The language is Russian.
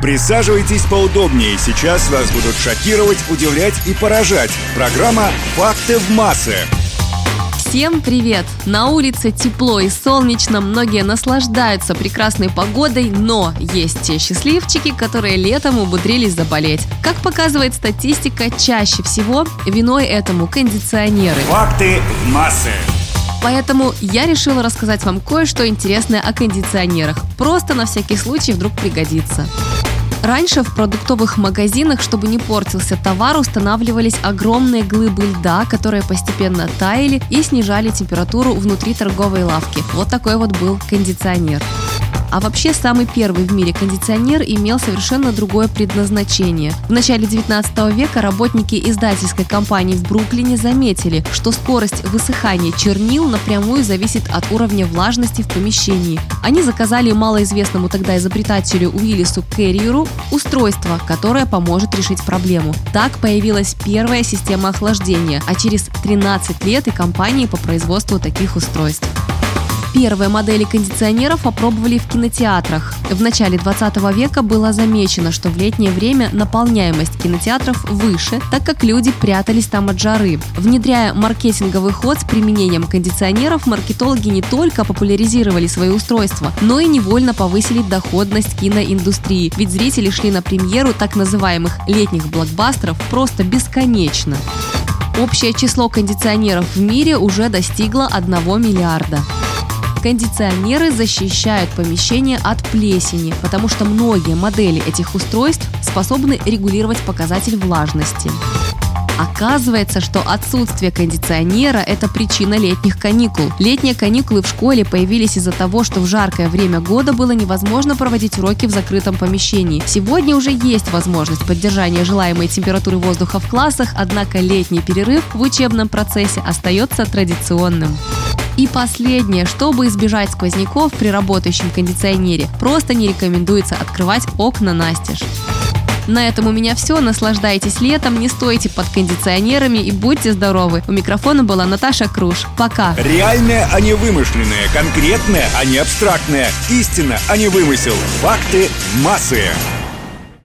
Присаживайтесь поудобнее. Сейчас вас будут шокировать, удивлять и поражать. Программа «Факты в массы». Всем привет! На улице тепло и солнечно, многие наслаждаются прекрасной погодой, но есть те счастливчики, которые летом умудрились заболеть. Как показывает статистика, чаще всего виной этому кондиционеры. Факты в массы. Поэтому я решила рассказать вам кое-что интересное о кондиционерах. Просто на всякий случай вдруг пригодится. Раньше в продуктовых магазинах, чтобы не портился товар, устанавливались огромные глыбы льда, которые постепенно таяли и снижали температуру внутри торговой лавки. Вот такой вот был кондиционер. А вообще самый первый в мире кондиционер имел совершенно другое предназначение. В начале 19 века работники издательской компании в Бруклине заметили, что скорость высыхания чернил напрямую зависит от уровня влажности в помещении. Они заказали малоизвестному тогда изобретателю Уиллису Керриеру устройство, которое поможет решить проблему. Так появилась первая система охлаждения, а через 13 лет и компании по производству таких устройств. Первые модели кондиционеров опробовали в кинотеатрах. В начале 20 века было замечено, что в летнее время наполняемость кинотеатров выше, так как люди прятались там от жары. Внедряя маркетинговый ход с применением кондиционеров, маркетологи не только популяризировали свои устройства, но и невольно повысили доходность киноиндустрии, ведь зрители шли на премьеру так называемых летних блокбастеров просто бесконечно. Общее число кондиционеров в мире уже достигло 1 миллиарда. Кондиционеры защищают помещение от плесени, потому что многие модели этих устройств способны регулировать показатель влажности. Оказывается, что отсутствие кондиционера – это причина летних каникул. Летние каникулы в школе появились из-за того, что в жаркое время года было невозможно проводить уроки в закрытом помещении. Сегодня уже есть возможность поддержания желаемой температуры воздуха в классах, однако летний перерыв в учебном процессе остается традиционным. И последнее, чтобы избежать сквозняков при работающем кондиционере, просто не рекомендуется открывать окна настежь. На этом у меня все. Наслаждайтесь летом, не стойте под кондиционерами и будьте здоровы. У микрофона была Наташа Круш. Пока. Реальное, а не вымышленное. Конкретное, а не абстрактное. Истина, а не вымысел. Факты массы.